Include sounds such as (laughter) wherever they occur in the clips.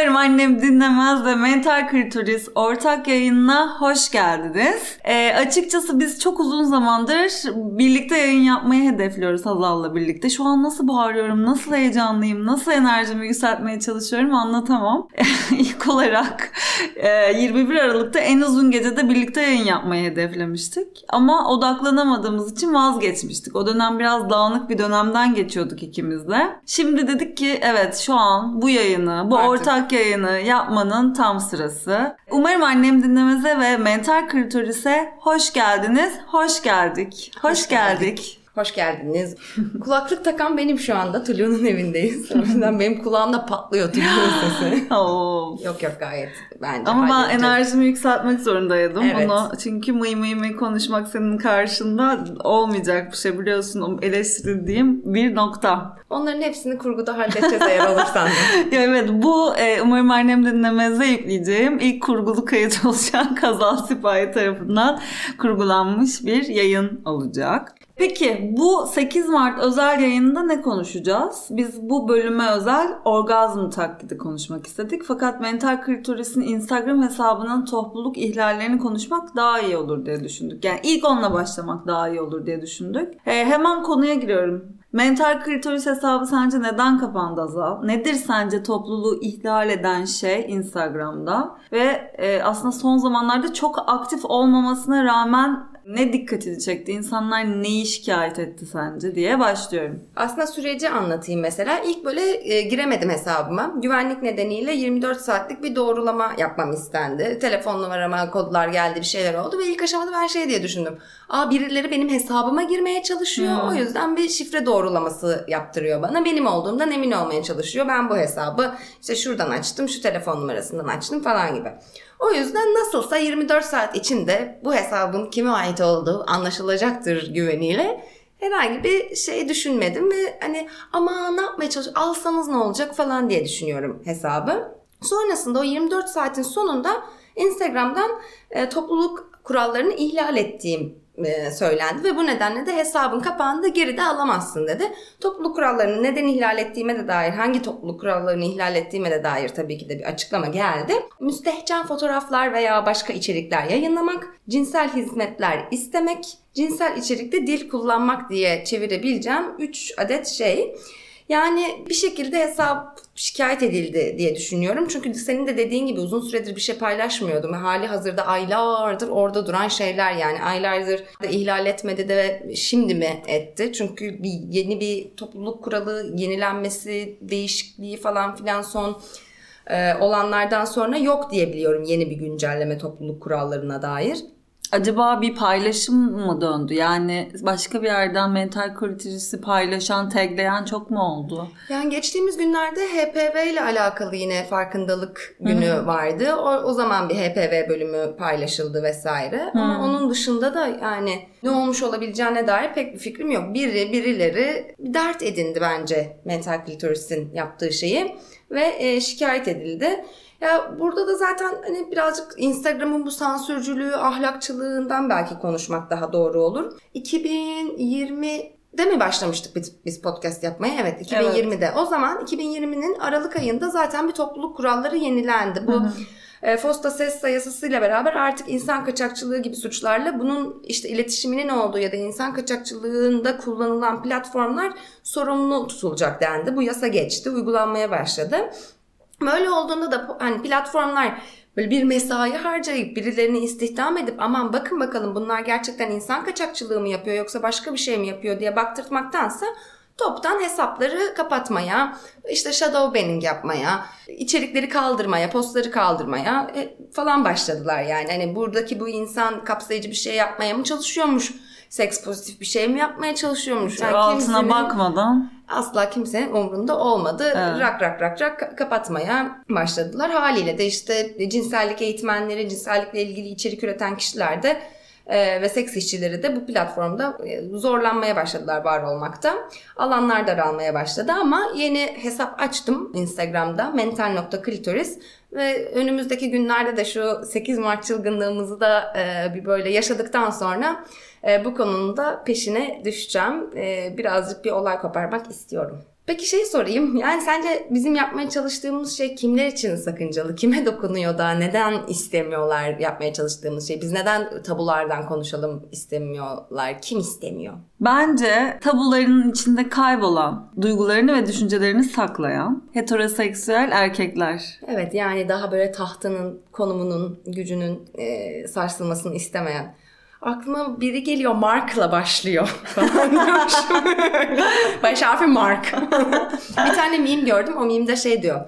later Annem dinlemez ve Mental Kritoris ortak yayınına hoş geldiniz. Ee, açıkçası biz çok uzun zamandır birlikte yayın yapmayı hedefliyoruz Hazal'la birlikte. Şu an nasıl bağırıyorum, nasıl heyecanlıyım, nasıl enerjimi yükseltmeye çalışıyorum anlatamam. (laughs) İlk olarak e, 21 Aralık'ta en uzun gecede birlikte yayın yapmayı hedeflemiştik. Ama odaklanamadığımız için vazgeçmiştik. O dönem biraz dağınık bir dönemden geçiyorduk ikimiz de. Şimdi dedik ki evet şu an bu yayını, bu Artık. ortak yayını yapmanın tam sırası. Umarım annem dinlemeze ve mental kritorise hoş geldiniz, hoş geldik. Hoş, Hoş geldik. geldik. Hoş geldiniz. Kulaklık takan benim şu anda. Tulu'nun evindeyiz. O yüzden benim kulağımda patlıyor Tulu'nun sesi. (laughs) Yok yok gayet bence Ama ben enerjimi yükseltmek zorundaydım Evet. bunu. Çünkü mıy mıy mıy konuşmak senin karşında olmayacak bir şey biliyorsun. O eleştirildiğim bir nokta. Onların hepsini kurguda halledeceğiz eğer olursan. (laughs) Ya evet bu e, umarım annem dinlemeze yükleyeceğim ilk kurgulu kayıt (laughs) olacak Kazal Sipahi tarafından kurgulanmış bir yayın olacak. Peki bu 8 Mart özel yayında ne konuşacağız? Biz bu bölüme özel orgazm taklidi konuşmak istedik. Fakat Mental Kritoris'in Instagram hesabının topluluk ihlallerini konuşmak daha iyi olur diye düşündük. Yani ilk onunla başlamak daha iyi olur diye düşündük. E, hemen konuya giriyorum. Mental kritoris hesabı sence neden kapandı Azal? Nedir sence topluluğu ihlal eden şey Instagram'da? Ve e, aslında son zamanlarda çok aktif olmamasına rağmen ne dikkatini çekti? İnsanlar neyi şikayet etti sence diye başlıyorum. Aslında süreci anlatayım mesela. İlk böyle e, giremedim hesabıma. Güvenlik nedeniyle 24 saatlik bir doğrulama yapmam istendi. Telefon numarama kodlar geldi bir şeyler oldu ve ilk aşamada ben şey diye düşündüm. Aa birileri benim hesabıma girmeye çalışıyor. Hmm. O yüzden bir şifre doğrulaması yaptırıyor bana. Benim olduğumdan emin olmaya çalışıyor. Ben bu hesabı işte şuradan açtım, şu telefon numarasından açtım falan gibi. O yüzden nasılsa 24 saat içinde bu hesabın kime ait olduğu anlaşılacaktır güveniyle herhangi bir şey düşünmedim ve hani ama ne yapmaya çalış alsanız ne olacak falan diye düşünüyorum hesabı. Sonrasında o 24 saatin sonunda Instagram'dan e, topluluk kurallarını ihlal ettiğim söylendi ve bu nedenle de hesabın kapağını da geride alamazsın dedi. Topluluk kurallarını neden ihlal ettiğime de dair, hangi topluluk kurallarını ihlal ettiğime de dair tabii ki de bir açıklama geldi. Müstehcen fotoğraflar veya başka içerikler yayınlamak, cinsel hizmetler istemek, cinsel içerikte dil kullanmak diye çevirebileceğim 3 adet şey. Yani bir şekilde hesap şikayet edildi diye düşünüyorum. Çünkü senin de dediğin gibi uzun süredir bir şey paylaşmıyordum. Hali hazırda aylardır orada duran şeyler yani aylardır da ihlal etmedi de şimdi mi etti? Çünkü bir yeni bir topluluk kuralı yenilenmesi, değişikliği falan filan son e, olanlardan sonra yok diye biliyorum yeni bir güncelleme topluluk kurallarına dair. Acaba bir paylaşım mı döndü? Yani başka bir yerden mental kalitesi paylaşan, tagleyen çok mu oldu? Yani geçtiğimiz günlerde HPV ile alakalı yine farkındalık günü vardı. O, o zaman bir HPV bölümü paylaşıldı vesaire. Ama onun dışında da yani ne olmuş olabileceğine dair pek bir fikrim yok. Biri birileri dert edindi bence mental klitorisin yaptığı şeyi ve e, şikayet edildi. Ya burada da zaten hani birazcık Instagram'ın bu sansürcülüğü, ahlakçılığından belki konuşmak daha doğru olur. 2020'de mi başlamıştık biz, podcast yapmaya? Evet 2020'de. O zaman 2020'nin Aralık ayında zaten bir topluluk kuralları yenilendi. Bu e, FOSTA SESTA yasasıyla beraber artık insan kaçakçılığı gibi suçlarla bunun işte iletişiminin olduğu ya da insan kaçakçılığında kullanılan platformlar sorumlu tutulacak dendi. Bu yasa geçti, uygulanmaya başladı. Böyle olduğunda da hani platformlar böyle bir mesai harcayıp birilerini istihdam edip aman bakın bakalım bunlar gerçekten insan kaçakçılığı mı yapıyor yoksa başka bir şey mi yapıyor diye baktırtmaktansa toptan hesapları kapatmaya, işte shadow banning yapmaya, içerikleri kaldırmaya, postları kaldırmaya e, falan başladılar yani. Hani buradaki bu insan kapsayıcı bir şey yapmaya mı çalışıyormuş? Seks pozitif bir şey mi yapmaya çalışıyormuş? Yani Altına bakmadan. asla kimsenin umrunda olmadı. Evet. Rak rak rak rak ka- kapatmaya başladılar. Haliyle de işte cinsellik eğitmenleri, cinsellikle ilgili içerik üreten kişiler de e, ve seks işçileri de bu platformda e, zorlanmaya başladılar var olmakta. Alanlar daralmaya başladı ama yeni hesap açtım Instagram'da mental.klitoris ve önümüzdeki günlerde de şu 8 Mart çılgınlığımızı da e, bir böyle yaşadıktan sonra e, bu konunun da peşine düşeceğim. E, birazcık bir olay koparmak istiyorum. Peki şey sorayım. (laughs) Yani sence bizim yapmaya çalıştığımız şey kimler için sakıncalı? Kime dokunuyor da neden istemiyorlar yapmaya çalıştığımız şey? Biz neden tabulardan konuşalım istemiyorlar? Kim istemiyor? Bence tabuların içinde kaybolan, duygularını ve düşüncelerini saklayan heteroseksüel erkekler. Evet yani daha böyle tahtının, konumunun, gücünün e, sarsılmasını istemeyen. Aklıma biri geliyor Mark'la başlıyor (laughs) falan diyormuşum. (laughs) Baş harfi Mark. (laughs) bir tane meme gördüm. O meme'de şey diyor.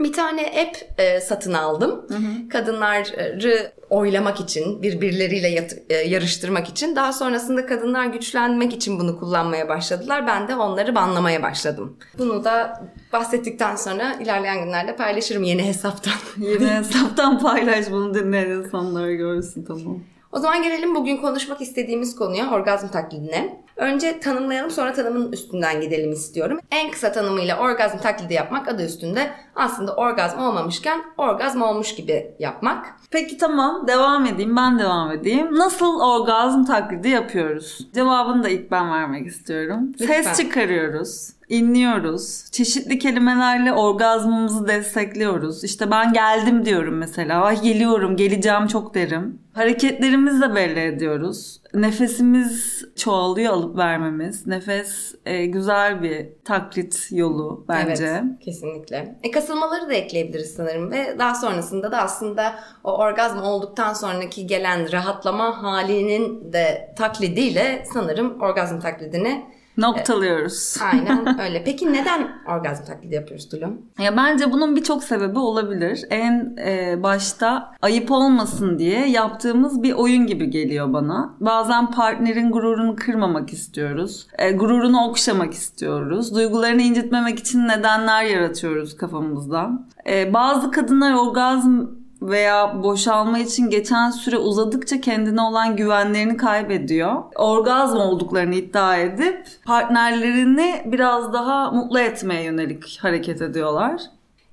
Bir tane app e, satın aldım. Kadınları oylamak için, birbirleriyle yat- e, yarıştırmak için. Daha sonrasında kadınlar güçlenmek için bunu kullanmaya başladılar. Ben de onları banlamaya başladım. Bunu da bahsettikten sonra ilerleyen günlerde paylaşırım yeni hesaptan. Yeni hesaptan paylaş bunu dinleyen insanlar görsün tamam. O zaman gelelim bugün konuşmak istediğimiz konuya orgazm taklidine. Önce tanımlayalım sonra tanımın üstünden gidelim istiyorum. En kısa tanımıyla orgazm taklidi yapmak adı üstünde aslında orgazm olmamışken orgazm olmuş gibi yapmak. Peki tamam devam edeyim ben devam edeyim. Nasıl orgazm taklidi yapıyoruz? Cevabını da ilk ben vermek istiyorum. Lütfen. Ses çıkarıyoruz, inliyoruz. Çeşitli kelimelerle orgazmımızı destekliyoruz. İşte ben geldim diyorum mesela. Ay geliyorum, geleceğim çok derim. Hareketlerimizle belli ediyoruz. Nefesimiz çoğalıyor alıp vermemiz. Nefes e, güzel bir taklit yolu bence. Evet kesinlikle. E, kasılmaları da ekleyebiliriz sanırım ve daha sonrasında da aslında o orgazm olduktan sonraki gelen rahatlama halinin de taklidiyle sanırım orgazm taklidini Noktalıyoruz. aynen öyle. Peki neden orgazm taklidi yapıyoruz Tulum? Ya bence bunun birçok sebebi olabilir. En e, başta ayıp olmasın diye yaptığımız bir oyun gibi geliyor bana. Bazen partnerin gururunu kırmamak istiyoruz. E, gururunu okşamak istiyoruz. Duygularını incitmemek için nedenler yaratıyoruz kafamızda. E, bazı kadınlar orgazm veya boşalma için geçen süre uzadıkça kendine olan güvenlerini kaybediyor. Orgazm olduklarını iddia edip partnerlerini biraz daha mutlu etmeye yönelik hareket ediyorlar.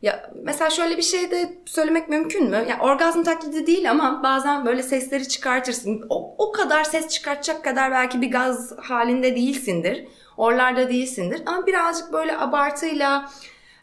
Ya mesela şöyle bir şey de söylemek mümkün mü? Ya orgazm taklidi değil ama bazen böyle sesleri çıkartırsın. O, o kadar ses çıkartacak kadar belki bir gaz halinde değilsindir. Oralarda değilsindir. Ama birazcık böyle abartıyla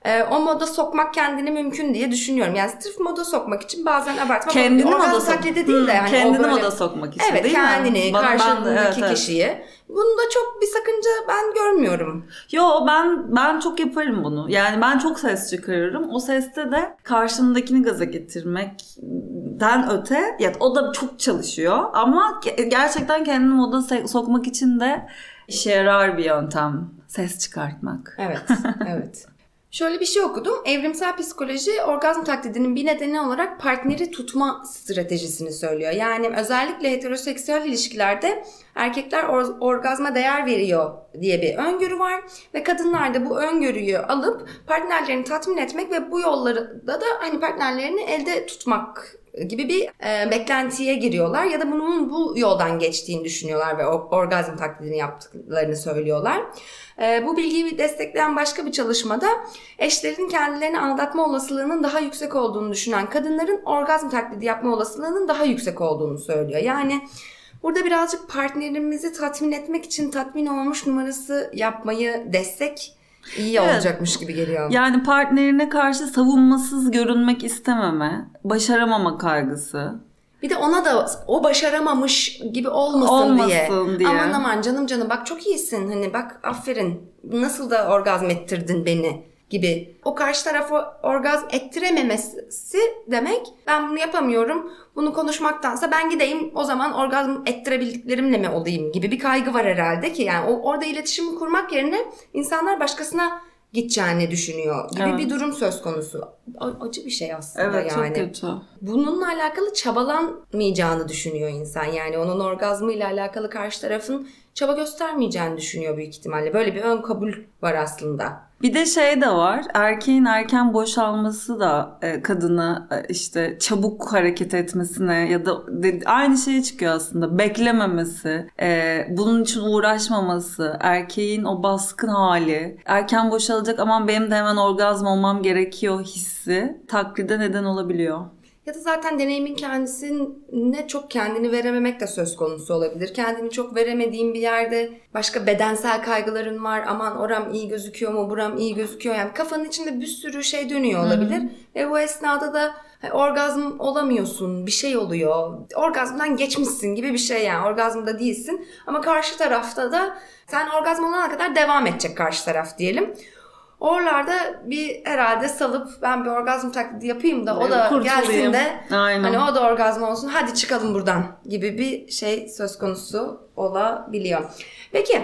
e, o moda sokmak kendini mümkün diye düşünüyorum. Yani sırf moda sokmak için bazen abartmak. Kendini moda sok- taklidi değil de Hı, yani o kendini böyle- moda sokmak için Evet değil mi? kendini, ben de- karşındaki evet, evet. kişiyi. Bunda çok bir sakınca ben görmüyorum. Yo ben ben çok yaparım bunu. Yani ben çok ses çıkarırım. O seste de karşımdakini gaza getirmekten öte ya o da çok çalışıyor ama ge- gerçekten kendini moda sokmak için de işe yarar bir yöntem. Ses çıkartmak. Evet, (laughs) evet. Şöyle bir şey okudum. Evrimsel psikoloji orgazm taklidinin bir nedeni olarak partneri tutma stratejisini söylüyor. Yani özellikle heteroseksüel ilişkilerde erkekler or- orgazma değer veriyor diye bir öngörü var ve kadınlar da bu öngörüyü alıp partnerlerini tatmin etmek ve bu yolları da hani partnerlerini elde tutmak gibi bir e, beklentiye giriyorlar ya da bunun bu yoldan geçtiğini düşünüyorlar ve orgazm taklidini yaptıklarını söylüyorlar. E, bu bilgiyi destekleyen başka bir çalışmada eşlerin kendilerini aldatma olasılığının daha yüksek olduğunu düşünen kadınların orgazm taklidi yapma olasılığının daha yüksek olduğunu söylüyor. Yani burada birazcık partnerimizi tatmin etmek için tatmin olmuş numarası yapmayı destek iyi Evet. olacakmış gibi geliyor. Yani partnerine karşı savunmasız görünmek istememe, başaramama kaygısı. Bir de ona da o başaramamış gibi olmasın, Olmasın diye. diye. Aman aman canım canım bak çok iyisin. Hani bak aferin. Nasıl da orgazm ettirdin beni gibi. O karşı tarafa orgazm ettirememesi demek ben bunu yapamıyorum. Bunu konuşmaktansa ben gideyim o zaman orgazm ettirebildiklerimle mi olayım gibi bir kaygı var herhalde ki yani o, orada iletişimi kurmak yerine insanlar başkasına gideceğini düşünüyor gibi Evet. bir durum söz konusu. Acı bir şey aslında Evet yani çok kötü. bununla alakalı çabalanmayacağını düşünüyor insan. Yani onun orgazmıyla alakalı karşı tarafın çaba göstermeyeceğini düşünüyor büyük ihtimalle. Böyle bir ön kabul var aslında. Bir de şey de var. Erkeğin erken boşalması da e, kadına e, işte çabuk hareket etmesine ya da de- aynı şeye çıkıyor aslında. Beklememesi, e, bunun için uğraşmaması, erkeğin o baskın hali, erken boşalacak aman benim de hemen orgazm olmam gerekiyor hissi taklide neden olabiliyor. Ya da zaten deneyimin kendisine çok kendini verememek de söz konusu olabilir. Kendini çok veremediğin bir yerde başka bedensel kaygıların var. Aman oram iyi gözüküyor mu, buram iyi gözüküyor. Yani kafanın içinde bir sürü şey dönüyor olabilir. Ve bu esnada da hani orgazm olamıyorsun, bir şey oluyor. Orgazmdan geçmişsin gibi bir şey yani. Orgazmda değilsin. Ama karşı tarafta da sen orgazm olana kadar devam edecek karşı taraf diyelim. Oralarda bir herhalde salıp ben bir orgazm taklidi yapayım da o da Kurtulayım. gelsin de Aynen. hani o da orgazm olsun hadi çıkalım buradan gibi bir şey söz konusu olabiliyor. Peki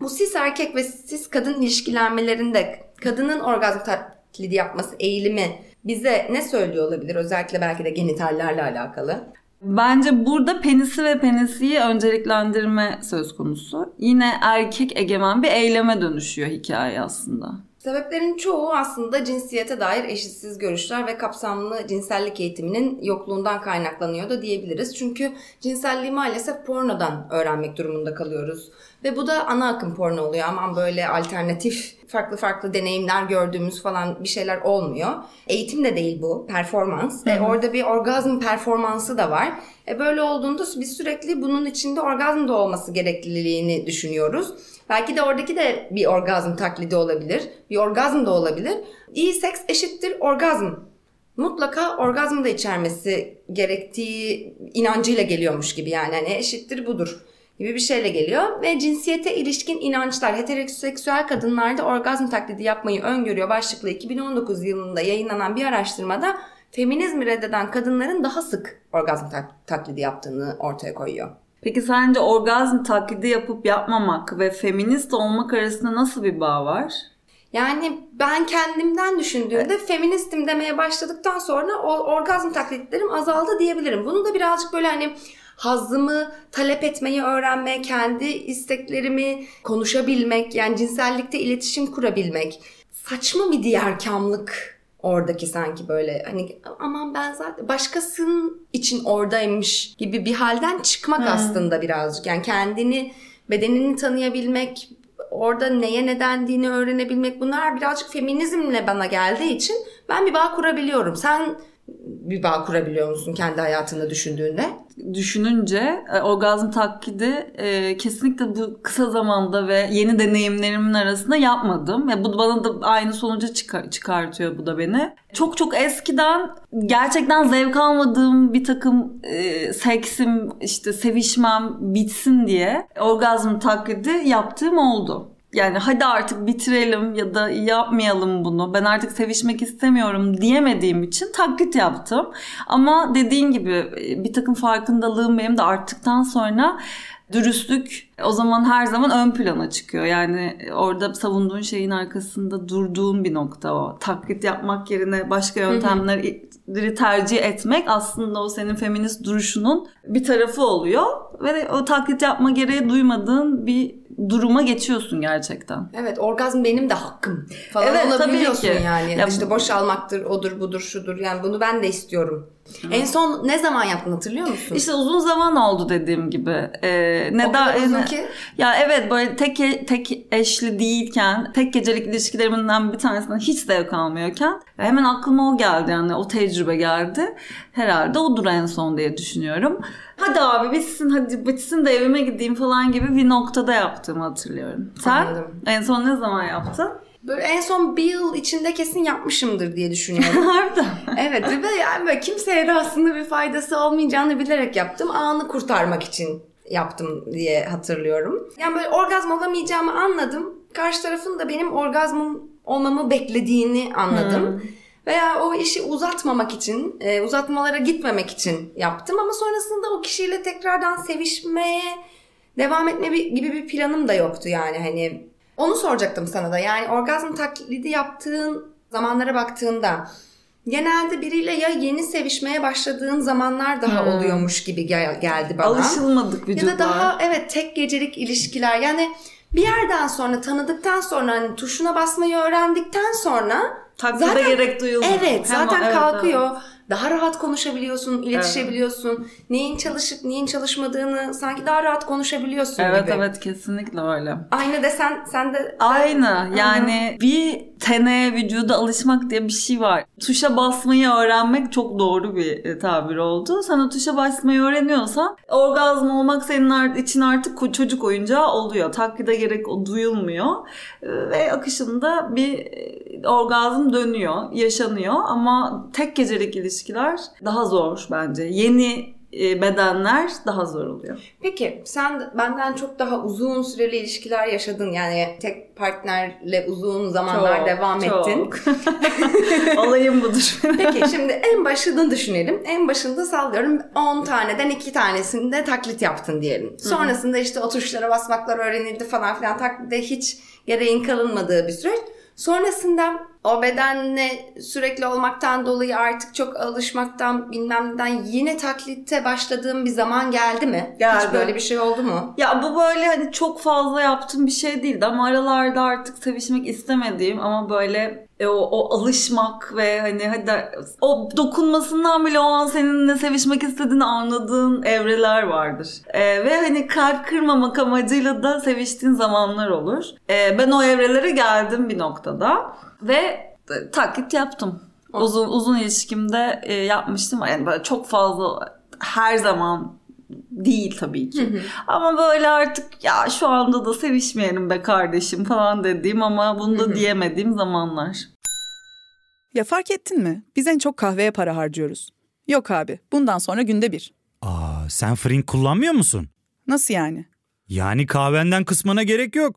bu cis erkek ve cis kadın ilişkilenmelerinde kadının orgazm taklidi yapması eğilimi bize ne söylüyor olabilir? Özellikle belki de genitallerle alakalı. Bence burada penisi ve penisiyi önceliklendirme söz konusu. Yine erkek egemen bir eyleme dönüşüyor hikaye aslında. Sebeplerin çoğu aslında cinsiyete dair eşitsiz görüşler ve kapsamlı cinsellik eğitiminin yokluğundan kaynaklanıyor da diyebiliriz. Çünkü cinselliği maalesef pornodan öğrenmek durumunda kalıyoruz. Ve bu da ana akım porno oluyor. Aman böyle alternatif farklı farklı deneyimler gördüğümüz falan bir şeyler olmuyor. Eğitim de değil bu, performans. E, orada bir orgazm performansı da var. E, böyle olduğunda biz sürekli bunun içinde orgazm da olması gerekliliğini düşünüyoruz. Belki de oradaki de bir orgazm taklidi olabilir. Bir orgazm da olabilir. İyi seks eşittir orgazm. Mutlaka orgazm da içermesi gerektiği inancıyla geliyormuş gibi yani. Hani eşittir budur gibi bir şeyle geliyor. Ve cinsiyete ilişkin inançlar heteroseksüel kadınlarda orgazm taklidi yapmayı öngörüyor başlıklı 2019 yılında yayınlanan bir araştırmada feminizmi reddeden kadınların daha sık orgazm tak- taklidi yaptığını ortaya koyuyor. Peki sence orgazm taklidi yapıp yapmamak ve feminist olmak arasında nasıl bir bağ var? Yani ben kendimden düşündüğümde feministim demeye başladıktan sonra orgazm taklitlerim azaldı diyebilirim. Bunu da birazcık böyle hani hazzımı talep etmeyi öğrenme, kendi isteklerimi konuşabilmek, yani cinsellikte iletişim kurabilmek. Saçma bir diğerkamlık oradaki sanki böyle hani aman ben zaten başkasının için oradaymış gibi bir halden çıkmak aslında birazcık. Yani kendini, bedenini tanıyabilmek, orada neye ne dendiğini öğrenebilmek bunlar birazcık feminizmle bana geldiği için ben bir bağ kurabiliyorum. Sen bir bağ kurabiliyor musun kendi hayatında düşündüğünde? Düşününce e, orgazm taklidi e, kesinlikle bu kısa zamanda ve yeni deneyimlerimin arasında yapmadım. Ve bu bana da aynı sonuca çıkar- çıkartıyor bu da beni. Çok çok eskiden gerçekten zevk almadığım bir takım e, seksim işte sevişmem bitsin diye orgazm taklidi yaptığım oldu. Yani hadi artık bitirelim ya da yapmayalım bunu. Ben artık sevişmek istemiyorum diyemediğim için taklit yaptım. Ama dediğin gibi e, bir takım farkındalığım benim de arttıktan sonra dürüstlük o zaman her zaman ön plana çıkıyor. Yani orada savunduğun şeyin arkasında durduğun bir nokta o. Taklit yapmak yerine başka yöntemleri tercih etmek aslında o senin feminist duruşunun bir tarafı oluyor. Ve o taklit yapma gereği duymadığın bir duruma geçiyorsun gerçekten. Evet orgazm benim de hakkım falan Evet, olabiliyorsun tabii ki. yani. Ya işte boşalmaktır, odur, budur, şudur. Yani bunu ben de istiyorum. En son ne zaman yaptın hatırlıyor musun? İşte uzun zaman oldu dediğim gibi. Ee, ne O kadar da- uzun ki. Ya evet böyle tek tek eşli değilken, tek gecelik ilişkilerimden bir tanesinden hiç zevk almıyorken hemen aklıma o geldi yani o tecrübe geldi. Herhalde odur en son diye düşünüyorum. Hadi abi bitsin hadi bitsin de evime gideyim falan gibi bir noktada yaptığımı hatırlıyorum. Sen Anladım. en son ne zaman yaptın? Böyle en son bir yıl içinde kesin yapmışımdır diye düşünüyorum. (laughs) Harbiden. evet ve yani böyle kimseye de aslında bir faydası olmayacağını bilerek yaptım. Anı kurtarmak için yaptım diye hatırlıyorum. Yani böyle orgazm olamayacağımı anladım. Karşı tarafın da benim orgazmım olmamı beklediğini anladım. Veya o işi uzatmamak için, e, uzatmalara gitmemek için yaptım. Ama sonrasında o kişiyle tekrardan sevişmeye devam etme gibi bir planım da yoktu yani hani. Onu soracaktım sana da. Yani orgazm taklidi yaptığın zamanlara baktığında genelde biriyle ya yeni sevişmeye başladığın zamanlar daha oluyormuş gibi gel- geldi bana. Alışılmadık Ya vücutlar. da daha evet tek gecelik ilişkiler yani bir yerden sonra tanıdıktan sonra hani tuşuna basmayı öğrendikten sonra Taklide zaten- gerek duyulmuyor. Evet Hem- zaten evet, kalkıyor. evet. Daha rahat konuşabiliyorsun, iletişebiliyorsun. Neyin çalışıp neyin çalışmadığını sanki daha rahat konuşabiliyorsun Evet gibi. evet kesinlikle öyle. Aynı desen sen de Aynı yani bir tene vücuda alışmak diye bir şey var. Tuşa basmayı öğrenmek çok doğru bir e, tabir oldu. Sen o tuşa basmayı öğreniyorsan orgazm olmak senin için artık çocuk oyuncağı oluyor. Taklide gerek o duyulmuyor E, ve akışında bir e, orgazm dönüyor, yaşanıyor ama tek gecelik ilişkiler daha zor bence. Yeni e, bedenler daha zor oluyor. Peki sen de- benden çok daha uzun süreli ilişkiler yaşadın. Yani tek partnerle uzun zamanlar Çok, devam çok. ettin. (laughs) Olayım budur. (laughs) Peki şimdi en başını düşünelim. En başında sallıyorum 10 taneden 2 tanesinde taklit yaptın diyelim. Sonrasında işte o tuşlara basmaklar öğrenildi falan filan. Taklide hiç gereğin kalınmadığı bir süreç. Sonrasında o bedenle sürekli olmaktan dolayı artık çok alışmaktan bilmem neden yine taklitte başladığım bir zaman geldi mi? Geldi. Hiç böyle bir şey oldu mu? Ya bu böyle hani çok fazla yaptığım bir şey değildi ama aralarda artık sevişmek istemediğim ama böyle e, o, o alışmak ve hani hadi o dokunmasından bile o an seninle sevişmek istediğini anladığın evreler vardır. E, ve hani kalp kırmamak amacıyla da seviştiğin zamanlar olur. E, ben o evrelere geldim bir noktada ve taklit yaptım. Uzun uzun ilişkimde e, yapmıştım. Yani böyle çok fazla her zaman değil tabii ki. Ama böyle artık ya şu anda da sevişmeyelim be kardeşim falan dediğim ama bunu da diyemediğim zamanlar. Ya fark ettin mi? Biz en çok kahveye para harcıyoruz. Yok abi, bundan sonra günde bir. Aa, sen Frink kullanmıyor musun? Nasıl yani? Yani kahvenden kısmına gerek yok.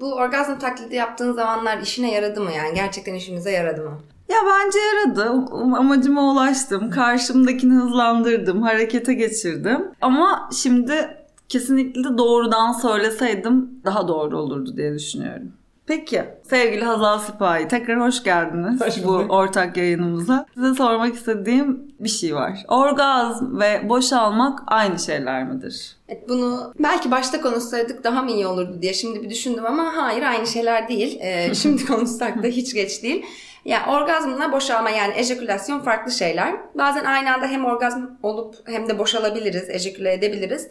Bu orgazm taklidi yaptığın zamanlar işine yaradı mı yani? Gerçekten işimize yaradı mı? Ya bence yaradı. Um- Amacıma ulaştım. Karşımdakini hızlandırdım. Harekete geçirdim. Ama şimdi kesinlikle doğrudan söyleseydim daha doğru olurdu diye düşünüyorum. Peki sevgili Hazal Sipahi tekrar hoş geldiniz bu ortak yayınımıza. Size sormak istediğim bir şey var. Orgazm ve boşalmak aynı şeyler midir? Evet, bunu belki başta konuşsaydık daha mı iyi olurdu diye şimdi bir düşündüm ama hayır aynı şeyler değil. Ee, (laughs) şimdi konuşsak da hiç geç değil. Yani orgazmla boşalma yani ejekülasyon farklı şeyler. Bazen aynı anda hem orgazm olup hem de boşalabiliriz, ejeküle edebiliriz.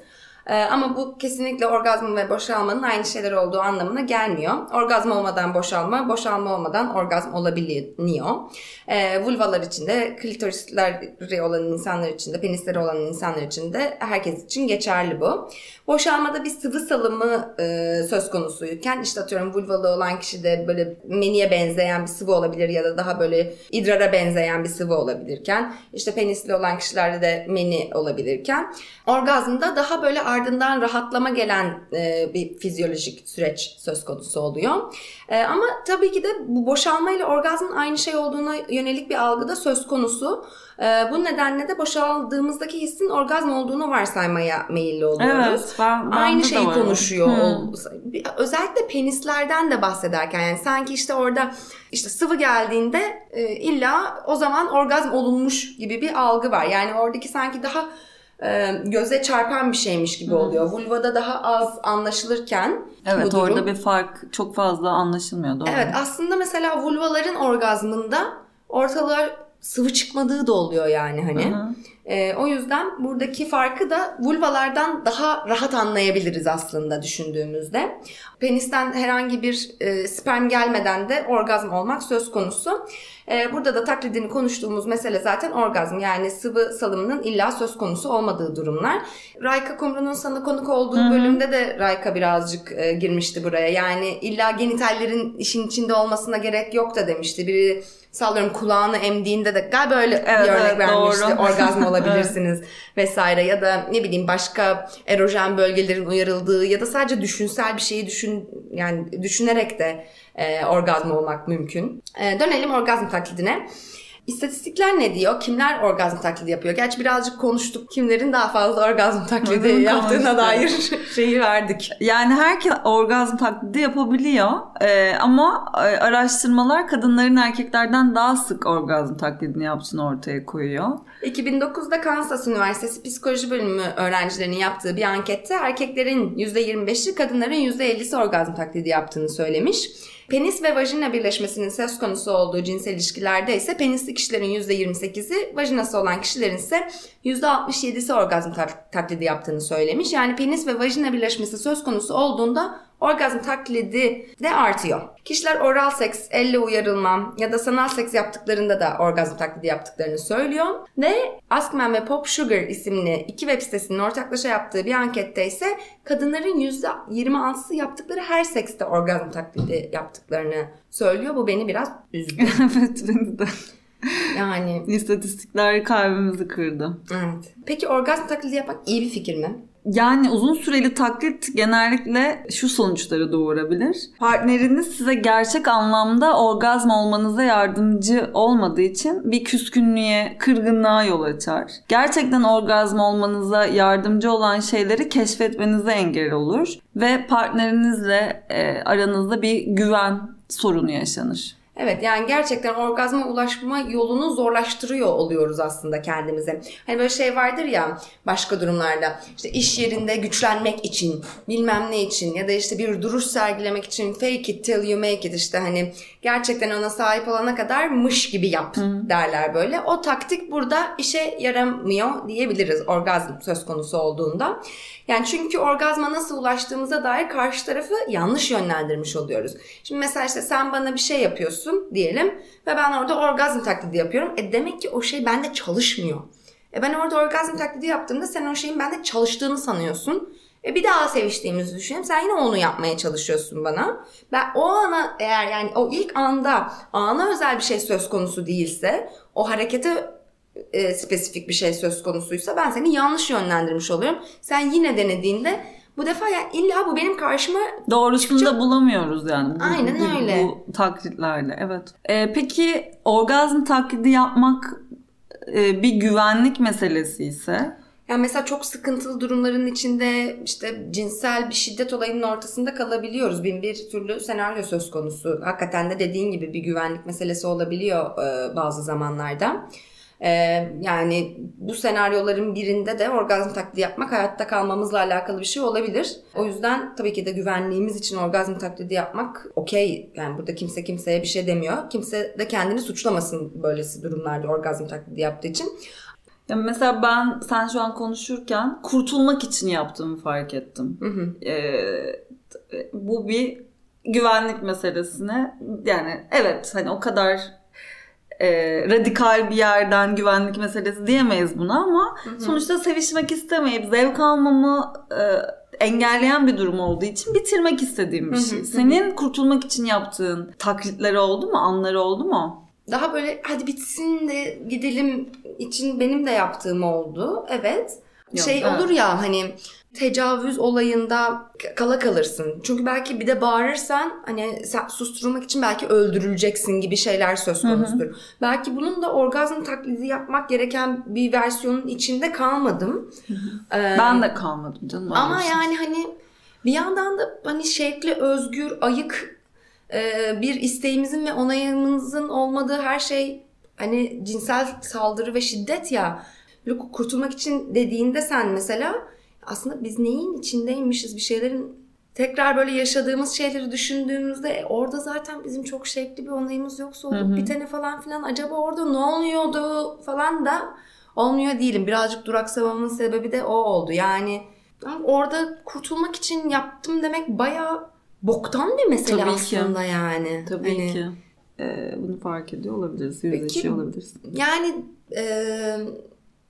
Ee, ama bu kesinlikle orgazm ve boşalmanın aynı şeyler olduğu anlamına gelmiyor. Orgazm olmadan boşalma, boşalma olmadan orgazm olabiliyor. Ee, vulvalar için de, klitorisleri olan insanlar için de, penisleri olan insanlar için de herkes için geçerli bu. Boşalmada bir sıvı salımı e, söz konusuyken işte atıyorum vulvalı olan kişide böyle meniye benzeyen bir sıvı olabilir ya da daha böyle idrara benzeyen bir sıvı olabilirken işte penisli olan kişilerde de meni olabilirken orgazmda daha böyle ardından rahatlama gelen e, bir fizyolojik süreç söz konusu oluyor. E, ama tabii ki de bu boşalma ile orgazmın aynı şey olduğuna yönelik bir algıda söz konusu. E, bu nedenle de boşaldığımızdaki hissin orgazm olduğunu varsaymaya meyilli oluyoruz. Evet, ben, bende Aynı şeyi konuşuyor. Hmm. Özellikle penislerden de bahsederken yani sanki işte orada işte sıvı geldiğinde e, illa o zaman orgazm olunmuş gibi bir algı var. Yani oradaki sanki daha göze çarpan bir şeymiş gibi oluyor. Vulvada daha az anlaşılırken bu Evet durum. orada bir fark çok fazla anlaşılmıyor doğru. Evet aslında mesela vulvaların orgazmında ortalığa sıvı çıkmadığı da oluyor yani hani. Hı hı. Ee, o yüzden buradaki farkı da vulvalardan daha rahat anlayabiliriz aslında düşündüğümüzde. Penisten herhangi bir e, sperm gelmeden de orgazm olmak söz konusu. Ee, burada da taklidini konuştuğumuz mesele zaten orgazm yani sıvı salımının illa söz konusu olmadığı durumlar. Rayka Kumru'nun sana konuk olduğu bölümde de Rayka birazcık e, girmişti buraya. Yani illa genitallerin işin içinde olmasına gerek yok da demişti. Biri sallıyorum kulağını emdiğinde de galiba öyle Evet, bir örnek evet, vermişti. doğru. Orgazm (laughs) olabilirsiniz vesaire ya da ne bileyim başka erojen bölgelerin uyarıldığı ya da sadece düşünsel bir şeyi düşün yani düşünerek de e, orgazm olmak mümkün. E, dönelim orgazm taklidine. İstatistikler ne diyor? Kimler orgazm taklidi yapıyor? Gerçi birazcık konuştuk. Kimlerin daha fazla orgazm taklidi hı, yaptığına dair (laughs) şeyi verdik. Yani herkes orgazm taklidi yapabiliyor Ee, ama e, araştırmalar kadınların erkeklerden daha sık orgazm taklidini yaptığını ortaya koyuyor. 2009'da Kansas Üniversitesi Psikoloji Bölümü öğrencilerinin yaptığı bir ankette erkeklerin %25'i kadınların %50'si orgazm taklidi yaptığını söylemiş. Penis ve vajina birleşmesinin söz konusu olduğu cinsel ilişkilerde ise penisli kişilerin %28'i, vajinası olan kişilerin ise %67'si orgazm tak- taklidi yaptığını söylemiş. Yani penis ve vajina birleşmesi söz konusu olduğunda orgazm taklidi de artıyor. Kişiler oral seks, elle uyarılma ya da sanal seks yaptıklarında da orgazm taklidi yaptıklarını söylüyor. Ve Askman ve Pop Sugar isimli iki web sitesinin ortaklaşa yaptığı bir ankette ise kadınların %26'sı yaptıkları her sekste orgazm taklidi yaptıklarını söylüyor. Bu beni biraz üzdü. (laughs) evet beni de. Yani İstatistikler kalbimizi kırdı. evet. Peki orgazm taklidi yapmak iyi bir fikir mi? Yani uzun süreli taklit genellikle şu sonuçları doğurabilir. Partneriniz size gerçek anlamda orgazm olmanıza yardımcı olmadığı için bir küskünlüğe, kırgınlığa yol açar. Gerçekten orgazm olmanıza yardımcı olan şeyleri keşfetmenize engel olur ve partnerinizle e, aranızda bir güven sorunu yaşanır. Evet yani gerçekten orgazma ulaşma yolunu zorlaştırıyor oluyoruz aslında kendimize. Hani böyle şey vardır ya başka durumlarda işte iş yerinde güçlenmek için bilmem ne için ya da işte bir duruş sergilemek için fake it till you make it işte hani gerçekten ona sahip olana kadar mış gibi yap derler böyle. O taktik burada işe yaramıyor diyebiliriz orgazm söz konusu olduğunda. Yani çünkü orgazma nasıl ulaştığımıza dair karşı tarafı yanlış yönlendirmiş oluyoruz. Şimdi mesela işte sen bana bir şey yapıyorsun diyelim ve ben orada orgazm taklidi yapıyorum. E demek ki o şey bende çalışmıyor. E ben orada orgazm taklidi yaptığımda sen o şeyin bende çalıştığını sanıyorsun. E bir daha seviştiğimizi düşünelim. Sen yine onu yapmaya çalışıyorsun bana. Ben o ana eğer yani o ilk anda ana özel bir şey söz konusu değilse o harekete e, spesifik bir şey söz konusuysa ben seni yanlış yönlendirmiş oluyorum. Sen yine denediğinde bu defa ya illa bu benim karşıma Doğrusunu Çıkacak- da bulamıyoruz yani. Bu, Aynen bu- öyle. Bu taklitlerle evet. Ee, peki orgazm taklidi yapmak e, bir güvenlik meselesi ise yani mesela çok sıkıntılı durumların içinde işte cinsel bir şiddet olayının ortasında kalabiliyoruz. Bin bir türlü senaryo söz konusu. Hakikaten de dediğin gibi bir güvenlik meselesi olabiliyor e, bazı zamanlarda. Ee, yani bu senaryoların birinde de orgazm taklidi yapmak hayatta kalmamızla alakalı bir şey olabilir. O yüzden tabii ki de güvenliğimiz için orgazm taklidi yapmak okey. Yani burada kimse kimseye bir şey demiyor. Kimse de kendini suçlamasın böylesi durumlarda orgazm taklidi yaptığı için. Ya mesela ben sen şu an konuşurken kurtulmak için yaptığımı fark ettim. Ee, bu bir güvenlik meselesine yani evet hani o kadar e, radikal bir yerden güvenlik meselesi diyemeyiz buna ama sonuçta sevişmek istemeyip zevk almamı e, engelleyen bir durum olduğu için bitirmek istediğim bir şey. Senin kurtulmak için yaptığın taklitleri oldu mu? Anları oldu mu? Daha böyle hadi bitsin de gidelim için benim de yaptığım oldu. Evet. Yok, şey evet. olur ya hani tecavüz olayında kala kalırsın. Çünkü belki bir de bağırırsan hani sen susturulmak için belki öldürüleceksin gibi şeyler söz konusudur. Belki bunun da orgazm taklidi yapmak gereken bir versiyonun içinde kalmadım. Ee, Ben de kalmadım canım. ama şey. yani hani bir yandan da hani şevkli, özgür, ayık e, bir isteğimizin ve onayımızın olmadığı her şey hani cinsel saldırı ve şiddet ya. Kurtulmak için dediğinde sen mesela aslında biz neyin içindeymişiz bir şeylerin tekrar böyle yaşadığımız şeyleri düşündüğümüzde e, orada zaten bizim çok şevkli bir onayımız yoksa olup bitene falan filan acaba orada ne oluyordu falan da olmuyor değilim. Birazcık duraksamamın sebebi de o oldu. Yani orada kurtulmak için yaptım demek bayağı boktan bir mesele Tabii ki. aslında yani. Tabii Hani- ki. Ee, bunu fark ediyor olabiliriz. Yüzleşiyor olabiliriz. Yani e,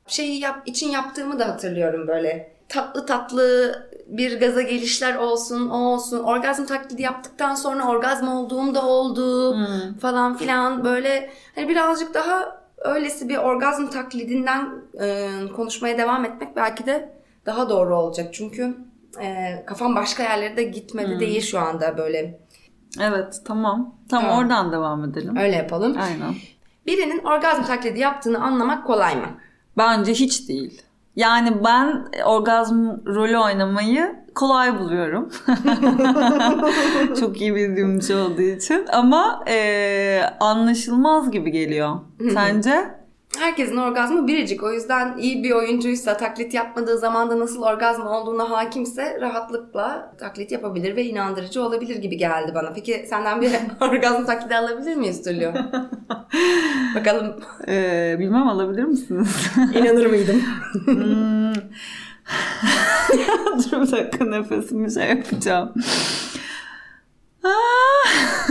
şeyi yap, için yaptığımı da hatırlıyorum böyle. Tatlı tatlı bir gaza gelişler olsun, o olsun. Orgazm taklidi yaptıktan sonra orgazm olduğum da oldu Hmm. falan filan. Böyle hani birazcık daha öylesi bir orgazm taklidinden e, konuşmaya devam etmek belki de daha doğru olacak. Çünkü e, kafam başka yerlere de gitmedi değil şu anda böyle. Evet tamam. Tamam Tamam. oradan devam edelim. Öyle yapalım. Aynen. Birinin orgazm taklidi yaptığını anlamak kolay mı? Bence hiç değil. Yani ben orgazm rolü oynamayı kolay buluyorum. (laughs) Çok iyi bildiğim bir şey olduğu için. Ama e, anlaşılmaz gibi geliyor. Sence? Herkesin orgazmı biricik. O yüzden iyi bir oyuncuysa taklit yapmadığı zaman da nasıl orgazm olduğuna hakimse rahatlıkla taklit yapabilir ve inandırıcı olabilir gibi geldi bana. Peki senden bir (laughs) orgazm taklidi alabilir miyiz Tülyo? (laughs) Bakalım E, bilmem alabilir misiniz? (laughs) inanır mıydım? Hmm. Dur bir dakika nefesimi şey yapacağım.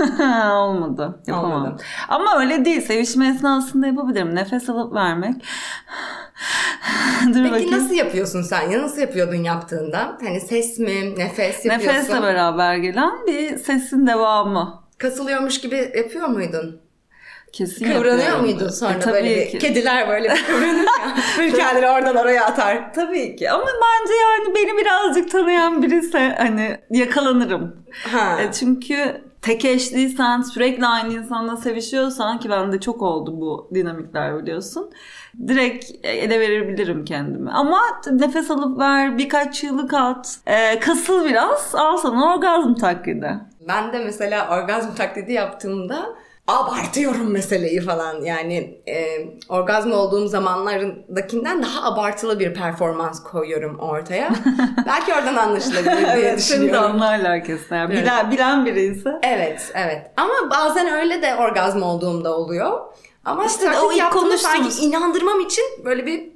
(laughs) Olmadı. Yapamam. Olmadı. Ama öyle değil. Sevişme esnasında yapabilirim. Nefes alıp vermek. (sighs) Dur Peki bakayım. nasıl yapıyorsun sen ya? Nasıl yapıyordun yaptığında? Hani ses mi, nefes yapıyorsun? Nefesle beraber gelen bir sesin devamı. Kasılıyormuş gibi yapıyor muydun? Kesin Kıvranıyor muydun sonra E, tabii böyle bir ki. kediler böyle bir kıvranır ya. (laughs) Kendini oradan oraya atar. Tabii ki ama bence yani beni birazcık tanıyan birisi hani yakalanırım. Ha. E, çünkü tek eşliysen sürekli aynı insanla sevişiyorsan ki bende çok oldu bu dinamikler biliyorsun. Direkt ele verebilirim kendimi. Ama nefes alıp ver, birkaç çığlık at, e, kasıl biraz, al sana orgazm taklidi. Ben de mesela orgazm taklidi yaptığımda abartıyorum meseleyi falan. Yani e, orgazm olduğum zamanlardakinden daha abartılı bir performans koyuyorum ortaya. (laughs) Belki oradan anlaşılabilir diye evet, seni de düşünüyorum. anlarlar kesin. Yani Evet. bilen, bilen biri ise. Evet, evet. Ama bazen öyle de orgazm olduğumda oluyor. Ama İşte o ilk yaptığımda sanki konuştuğumuz- inandırmam için böyle bir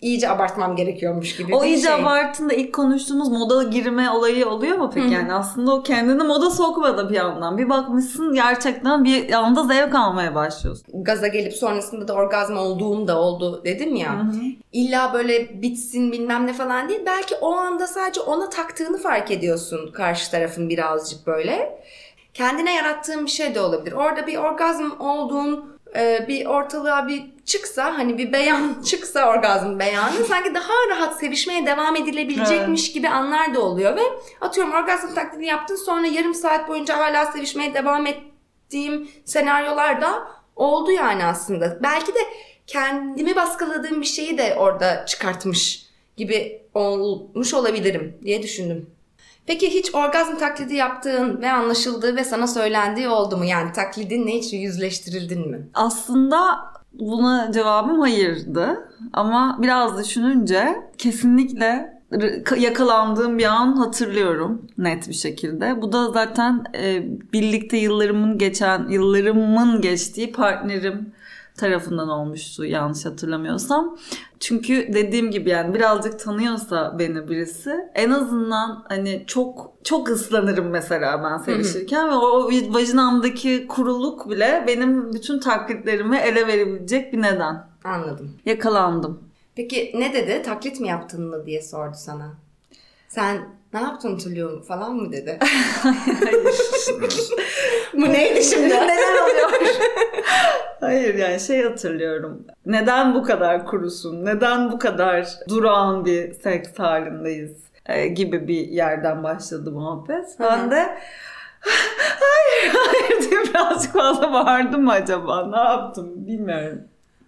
iyice abartmam gerekiyormuş gibi O iyice şey. abartında ilk konuştuğumuz moda girme olayı oluyor mu peki? Yani aslında o kendini moda sokmadı bir yandan. Bir bakmışsın gerçekten bir anda zevk almaya başlıyorsun. gaza gelip sonrasında da orgazm olduğum da oldu dedim ya. İlla böyle bitsin bilmem ne falan değil. Belki o anda sadece ona taktığını fark ediyorsun karşı tarafın birazcık böyle. Kendine yarattığın bir şey de olabilir. Orada bir orgazm olduğun e, bir ortalığa bir çıksa hani bir beyan (laughs) çıksa orgazm beyanı (laughs) sanki daha rahat sevişmeye devam edilebilecekmiş gibi anlar da oluyor ve atıyorum orgazm taklidi yaptın sonra yarım saat boyunca hala sevişmeye devam ettiğim senaryolarda oldu yani aslında. Belki de kendimi baskıladığım bir şeyi de orada çıkartmış gibi olmuş olabilirim diye düşündüm. Peki hiç orgazm taklidi yaptığın ve anlaşıldığı ve sana söylendiği oldu mu? Yani taklidinle hiç yüzleştirildin mi? Aslında buna cevabım hayırdı. Ama biraz düşününce kesinlikle yakalandığım bir an hatırlıyorum net bir şekilde. Bu da zaten e, birlikte yıllarımın geçen yıllarımın geçtiği partnerim tarafından olmuştu yanlış hatırlamıyorsam. Çünkü dediğim gibi yani birazcık tanıyorsa beni birisi en azından hani çok çok ıslanırım mesela ben sevişirken ve o vajinamdaki kuruluk bile benim bütün taklitlerimi ele verebilecek bir neden. Anladım. Yakalandım. Peki ne dedi? Taklit mi yaptın mı diye sordu sana. Sen ne yaptın Tulum falan mı dedi? (laughs) Bu neydi şimdi? Neler oluyor? Hayır yani şey hatırlıyorum. Neden bu kadar kurusun? Neden bu kadar durağan bir seks halindeyiz? e, gibi bir yerden başladı muhabbet. Ben de hayır hayır diye birazcık fazla bağırdım acaba? Ne yaptım bilmiyorum.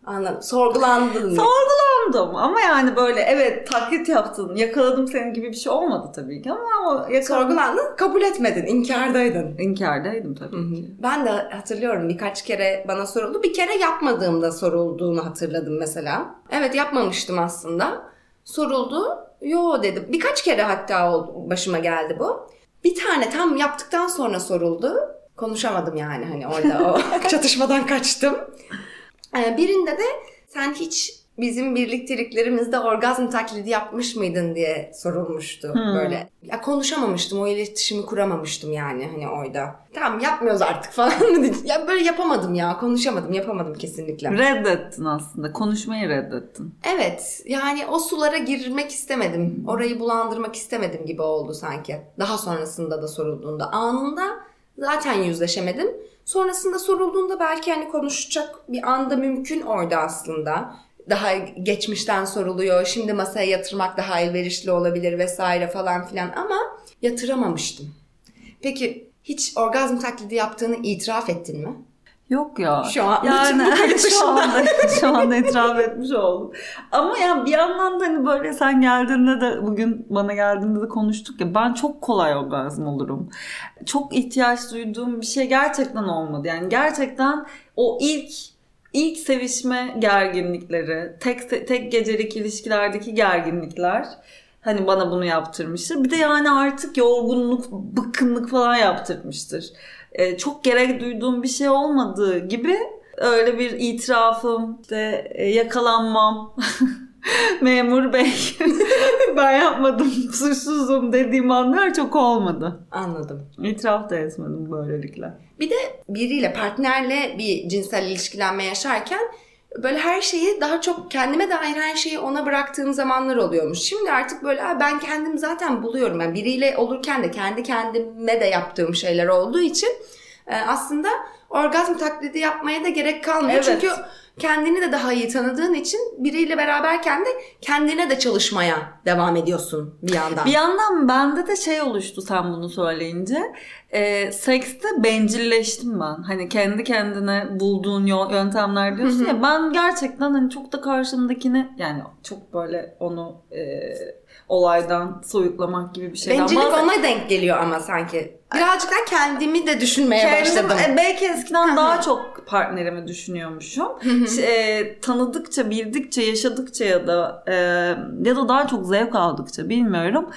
Anladım. Sorgulandın mı? Sorgulandım ama yani böyle evet taklit yaptın yakaladım senin gibi bir şey olmadı tabii ki ama o yakaladım. Sorgulandın, kabul etmedin, inkardaydın. İnkardaydım tabii ki. Ben de hatırlıyorum birkaç kere bana soruldu. Bir kere yapmadığımda sorulduğunu hatırladım mesela. Evet yapmamıştım aslında. Soruldu. Yo dedim. Birkaç kere hatta oldu- başıma geldi bu. Bir tane tam yaptıktan sonra soruldu. Konuşamadım yani hani orada o (laughs) çatışmadan kaçtım. Ee, birinde de sen hiç bizim birlikteliklerimizde orgazm taklidi yapmış mıydın diye sorulmuştu böyle. Ya konuşamamıştım, o iletişimi kuramamıştım yani hani orada. Tamam yapmıyoruz artık (laughs) falan mı. Ya böyle yapamadım ya, konuşamadım, yapamadım kesinlikle. Reddettin aslında. Konuşmayı reddettin. Evet, yani o sulara girmek istemedim. Orayı bulandırmak istemedim gibi oldu sanki. Daha sonrasında da sorulduğunda. Anında zaten yüzleşemedim. Sonrasında sorulduğunda belki hani konuşacak bir anda mümkün orada aslında. Daha geçmişten soruluyor. Şimdi masaya yatırmak daha elverişli olabilir vesaire falan filan ama yatıramamıştım. Peki hiç orgazm taklidi yaptığını itiraf ettin mi? Yok ya. Şu an yani (laughs) şu anda şu anda itiraf etmiş oldum. Ama ya bir yandan da hani böyle sen geldiğinde de bugün bana geldiğinde de konuştuk ya ben çok kolay orgazm olurum. Çok ihtiyaç duyduğum bir şey gerçekten olmadı. Yani gerçekten o ilk ilk sevişme gerginlikleri, tek tek gecelik ilişkilerdeki gerginlikler hani bana bunu yaptırmıştır. Bir de yani artık yorgunluk, bıkkınlık falan yaptırmıştır. Ee, çok gerek duyduğum bir şey olmadığı gibi öyle bir itirafım, işte e, yakalanmam, (laughs) memur bey (laughs) ben yapmadım, suçsuzum dediğim anlar çok olmadı. Anladım. İtiraf da etmedim böylelikle. Bir de biriyle, partnerle bir cinsel ilişkilenme yaşarken böyle her şeyi daha çok kendime dair her şeyi ona bıraktığım zamanlar oluyormuş. Şimdi artık böyle "Aa, ben kendim zaten buluyorum. Yani biriyle olurken de kendi kendime de yaptığım şeyler olduğu için e, aslında orgazm taklidi yapmaya da gerek kalmıyor. Evet. Çünkü kendini de daha iyi tanıdığın için biriyle beraberken de kendine de çalışmaya devam ediyorsun bir yandan. Bir yandan bende de şey oluştu sen bunu söyleyince. E, sekste bencilleştim ben. Hani kendi kendine bulduğun yöntemler diyorsun ya. Ben gerçekten hani çok da karşımdakini yani çok böyle onu e, olaydan soyuklamak gibi bir şeyden Bencillik bahset- ona denk geliyor ama sanki. Birazcık da kendimi de düşünmeye Kendim, başladım. e, belki eskiden daha çok partnerimi düşünüyormuşum. Ş- e, tanıdıkça, bildikçe, yaşadıkça ya da e, ya da daha çok zevk aldıkça bilmiyorum.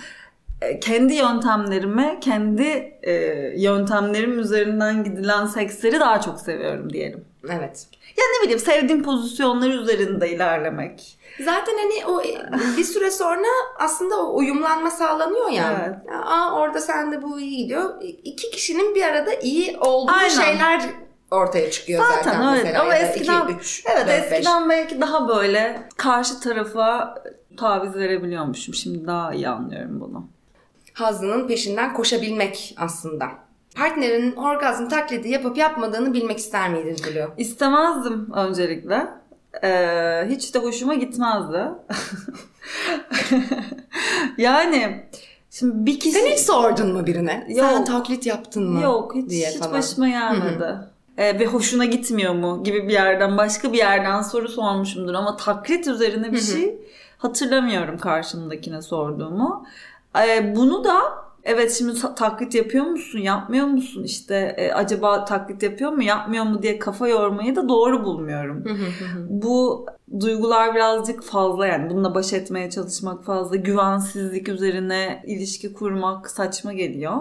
E, kendi yöntemlerime, kendi e, yöntemlerim üzerinden gidilen seksleri daha çok seviyorum diyelim. Evet. Ya ne bileyim sevdiğim pozisyonlar üzerinde ilerlemek. Zaten hani o bir süre sonra aslında o uyumlanma sağlanıyor ya. Evet. Aa, orada sende bu iyi gidiyor. İki kişinin bir arada iyi olduğu Aynen. şeyler ortaya çıkıyor zaten, Zaten öyle. mesela. Ama eskiden, iki, üç, evet dört, beş. eskiden belki daha böyle karşı tarafa taviz verebiliyormuşum. Şimdi daha iyi anlıyorum bunu. Hazının peşinden koşabilmek aslında. Partnerinin orgazm taklidi yapıp yapmadığını bilmek ister miydin Gülü? İstemezdim öncelikle. Ee, hiç de hoşuma gitmezdi. (laughs) yani şimdi bir kişi... Sen hiç sordun mu birine? Sen Yok. taklit yaptın mı? Yok hiç, diye hiç falan. başıma gelmedi. Ee, ve hoşuna gitmiyor mu gibi bir yerden başka bir yerden soru sormuşumdur ama taklit üzerine bir şey hatırlamıyorum karşımdakine sorduğumu. Ee, bunu da Evet şimdi ta- taklit yapıyor musun, yapmıyor musun? İşte e, acaba taklit yapıyor mu, yapmıyor mu diye kafa yormayı da doğru bulmuyorum. Bu duygular birazcık fazla yani bununla baş etmeye çalışmak fazla. Güvensizlik üzerine ilişki kurmak saçma geliyor.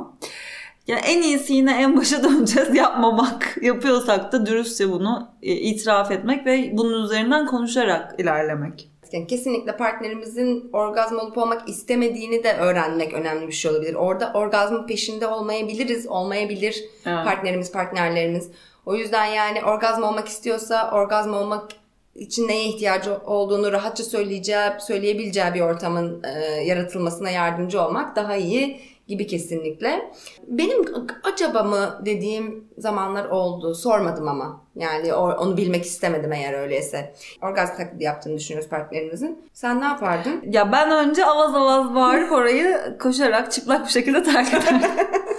Ya en iyisi yine en başa (laughs) döneceğiz yapmamak. Yapıyorsak da dürüstçe bunu e, itiraf etmek ve bunun üzerinden konuşarak ilerlemek. Yani kesinlikle partnerimizin orgazm olup olmak istemediğini de öğrenmek önemli bir şey olabilir. Orada orgazmın peşinde olmayabiliriz, olmayabilir Evet. partnerimiz, partnerlerimiz. O yüzden yani orgazm olmak istiyorsa orgazm olmak için neye ihtiyacı olduğunu rahatça söyleyeceği, söyleyebileceği bir ortamın e, yaratılmasına yardımcı olmak daha iyi gibi kesinlikle. Benim acaba mı dediğim zamanlar oldu. Sormadım ama. Yani onu bilmek istemedim eğer öyleyse. Orgazm taklidi yaptığını düşünüyoruz partnerimizin. Sen ne yapardın? Ya ben önce avaz avaz bağırıp orayı koşarak çıplak bir şekilde terk ederim. (laughs)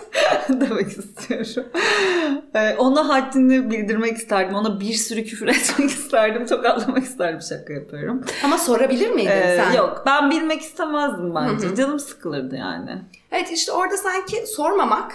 (laughs) demek istiyorum. Ee, ona haddini bildirmek isterdim. Ona bir sürü küfür (laughs) etmek isterdim. Tokatlamak isterdim. Şaka yapıyorum. Ama sorabilir miydin Ee, sen? Yok ben bilmek istemezdim bence. Canım sıkılırdı yani. Evet işte orada sanki sormamak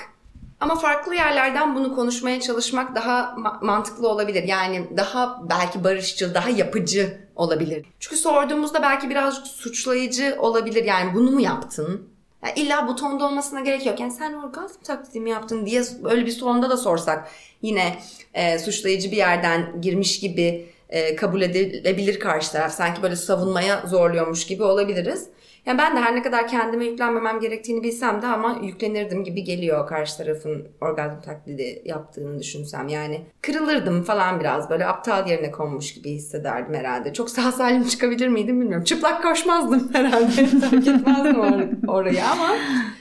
ama farklı yerlerden bunu konuşmaya çalışmak daha ma- mantıklı olabilir. Yani daha belki barışçıl, daha yapıcı olabilir. Çünkü sorduğumuzda belki birazcık suçlayıcı olabilir. Yani bunu mu yaptın? Yani illa bu tonda olmasına gerek yok. Yani sen orgazm taklidi mi yaptın diye öyle bir tonda da sorsak yine e, suçlayıcı bir yerden girmiş gibi e, kabul edilebilir karşı taraf. Sanki böyle savunmaya zorluyormuş gibi olabiliriz. Yani ben de her ne kadar kendime yüklenmemem gerektiğini bilsem de ama yüklenirdim gibi geliyor karşı tarafın orgazm taklidi yaptığını düşünsem. Yani kırılırdım falan biraz böyle aptal yerine konmuş gibi hissederdim herhalde. Çok sağ salim (laughs) çıkabilir miydim bilmiyorum. Çıplak koşmazdım (laughs) herhalde. Terk etmezdim or- orayı ama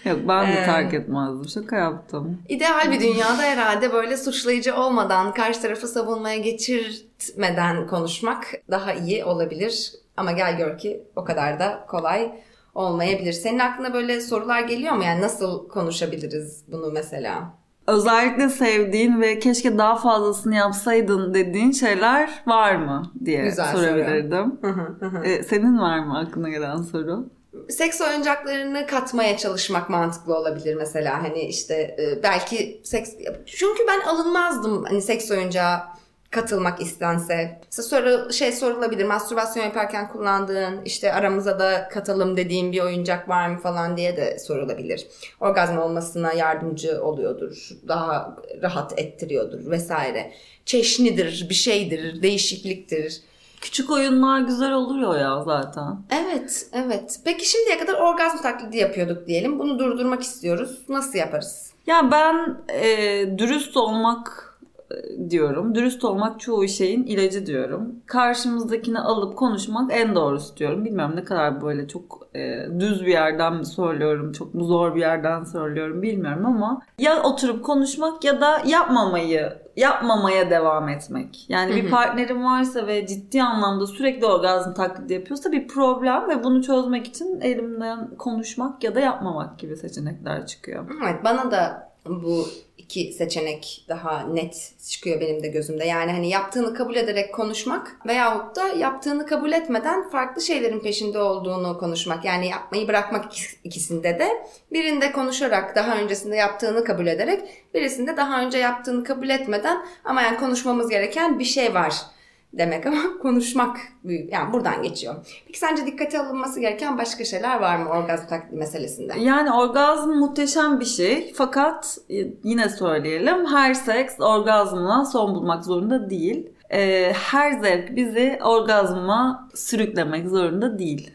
Yok ben de Ee, terk etmezdim. Şaka yaptım. ideal bir dünyada herhalde böyle suçlayıcı olmadan karşı tarafı savunmaya geçirtmeden konuşmak daha iyi olabilir. Ama gel gör ki o kadar da kolay olmayabilir. Senin aklına böyle sorular geliyor mu? Yani nasıl konuşabiliriz bunu mesela? Özellikle sevdiğin ve keşke daha fazlasını yapsaydın dediğin şeyler var mı diye Güzel sorabilirdim. Ee, senin var mı aklına gelen soru? Seks oyuncaklarını katmaya çalışmak mantıklı olabilir mesela. Hani işte e, belki seks... Çünkü ben alınmazdım hani seks oyuncağı katılmak istense. Mesela soru, şey sorulabilir. Mastürbasyon yaparken kullandığın işte aramıza da katalım dediğin bir oyuncak var mı falan diye de sorulabilir. Orgazm olmasına yardımcı oluyordur. Daha rahat ettiriyordur vesaire. Çeşnidir, bir şeydir, değişikliktir. Küçük oyunlar güzel oluyor ya zaten. Evet, evet. Peki şimdiye kadar orgazm taklidi yapıyorduk diyelim. Bunu durdurmak istiyoruz. Nasıl yaparız? Ya ben e, dürüst olmak diyorum. Dürüst olmak çoğu şeyin ilacı diyorum. Karşımızdakini alıp konuşmak en doğrusu diyorum. Bilmiyorum ne kadar böyle çok e, düz bir yerden mi söylüyorum, çok mu zor bir yerden söylüyorum bilmiyorum ama ya oturup konuşmak ya da yapmamayı yapmamaya devam etmek. Yani bir partnerim varsa ve ciddi anlamda sürekli orgazm taklidi yapıyorsa bir problem ve bunu çözmek için elimden konuşmak ya da yapmamak gibi seçenekler çıkıyor. Evet, bana da bu iki seçenek daha net çıkıyor benim de gözümde. Yani hani yaptığını kabul ederek konuşmak veyahut da yaptığını kabul etmeden farklı şeylerin peşinde olduğunu konuşmak. Yani yapmayı bırakmak ikis- ikisinde de. Birinde konuşarak daha öncesinde yaptığını kabul ederek birisinde daha önce yaptığını kabul etmeden ama yani konuşmamız gereken bir şey var demek ama (laughs) konuşmak büyük. Yani buradan geçiyor. Peki sence dikkate alınması gereken başka şeyler var mı orgazm taklidi meselesinde? Yani orgazm muhteşem bir şey fakat e, yine söyleyelim her seks orgazmla son bulmak zorunda değil. Ee, her zevk bizi orgazma sürüklemek zorunda değil.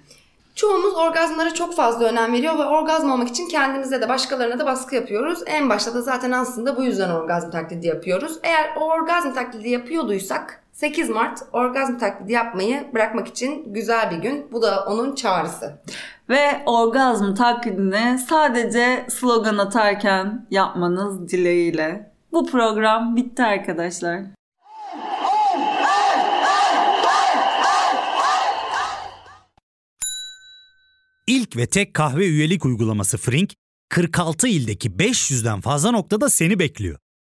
Çoğumuz orgazmlara çok fazla önem veriyor ve orgazm olmak için kendimize de başkalarına da baskı yapıyoruz. En başta da zaten aslında bu yüzden orgazm taklidi yapıyoruz. Eğer orgazm taklidi yapıyorduysak 8 Mart orgazm taklidi yapmayı bırakmak için güzel bir gün. Bu da onun çağrısı. Ve orgazm taklidini sadece slogan atarken yapmanız dileğiyle. Bu program bitti arkadaşlar. İlk ve tek kahve üyelik uygulaması Frink, 46 ildeki 500'den fazla noktada seni bekliyor.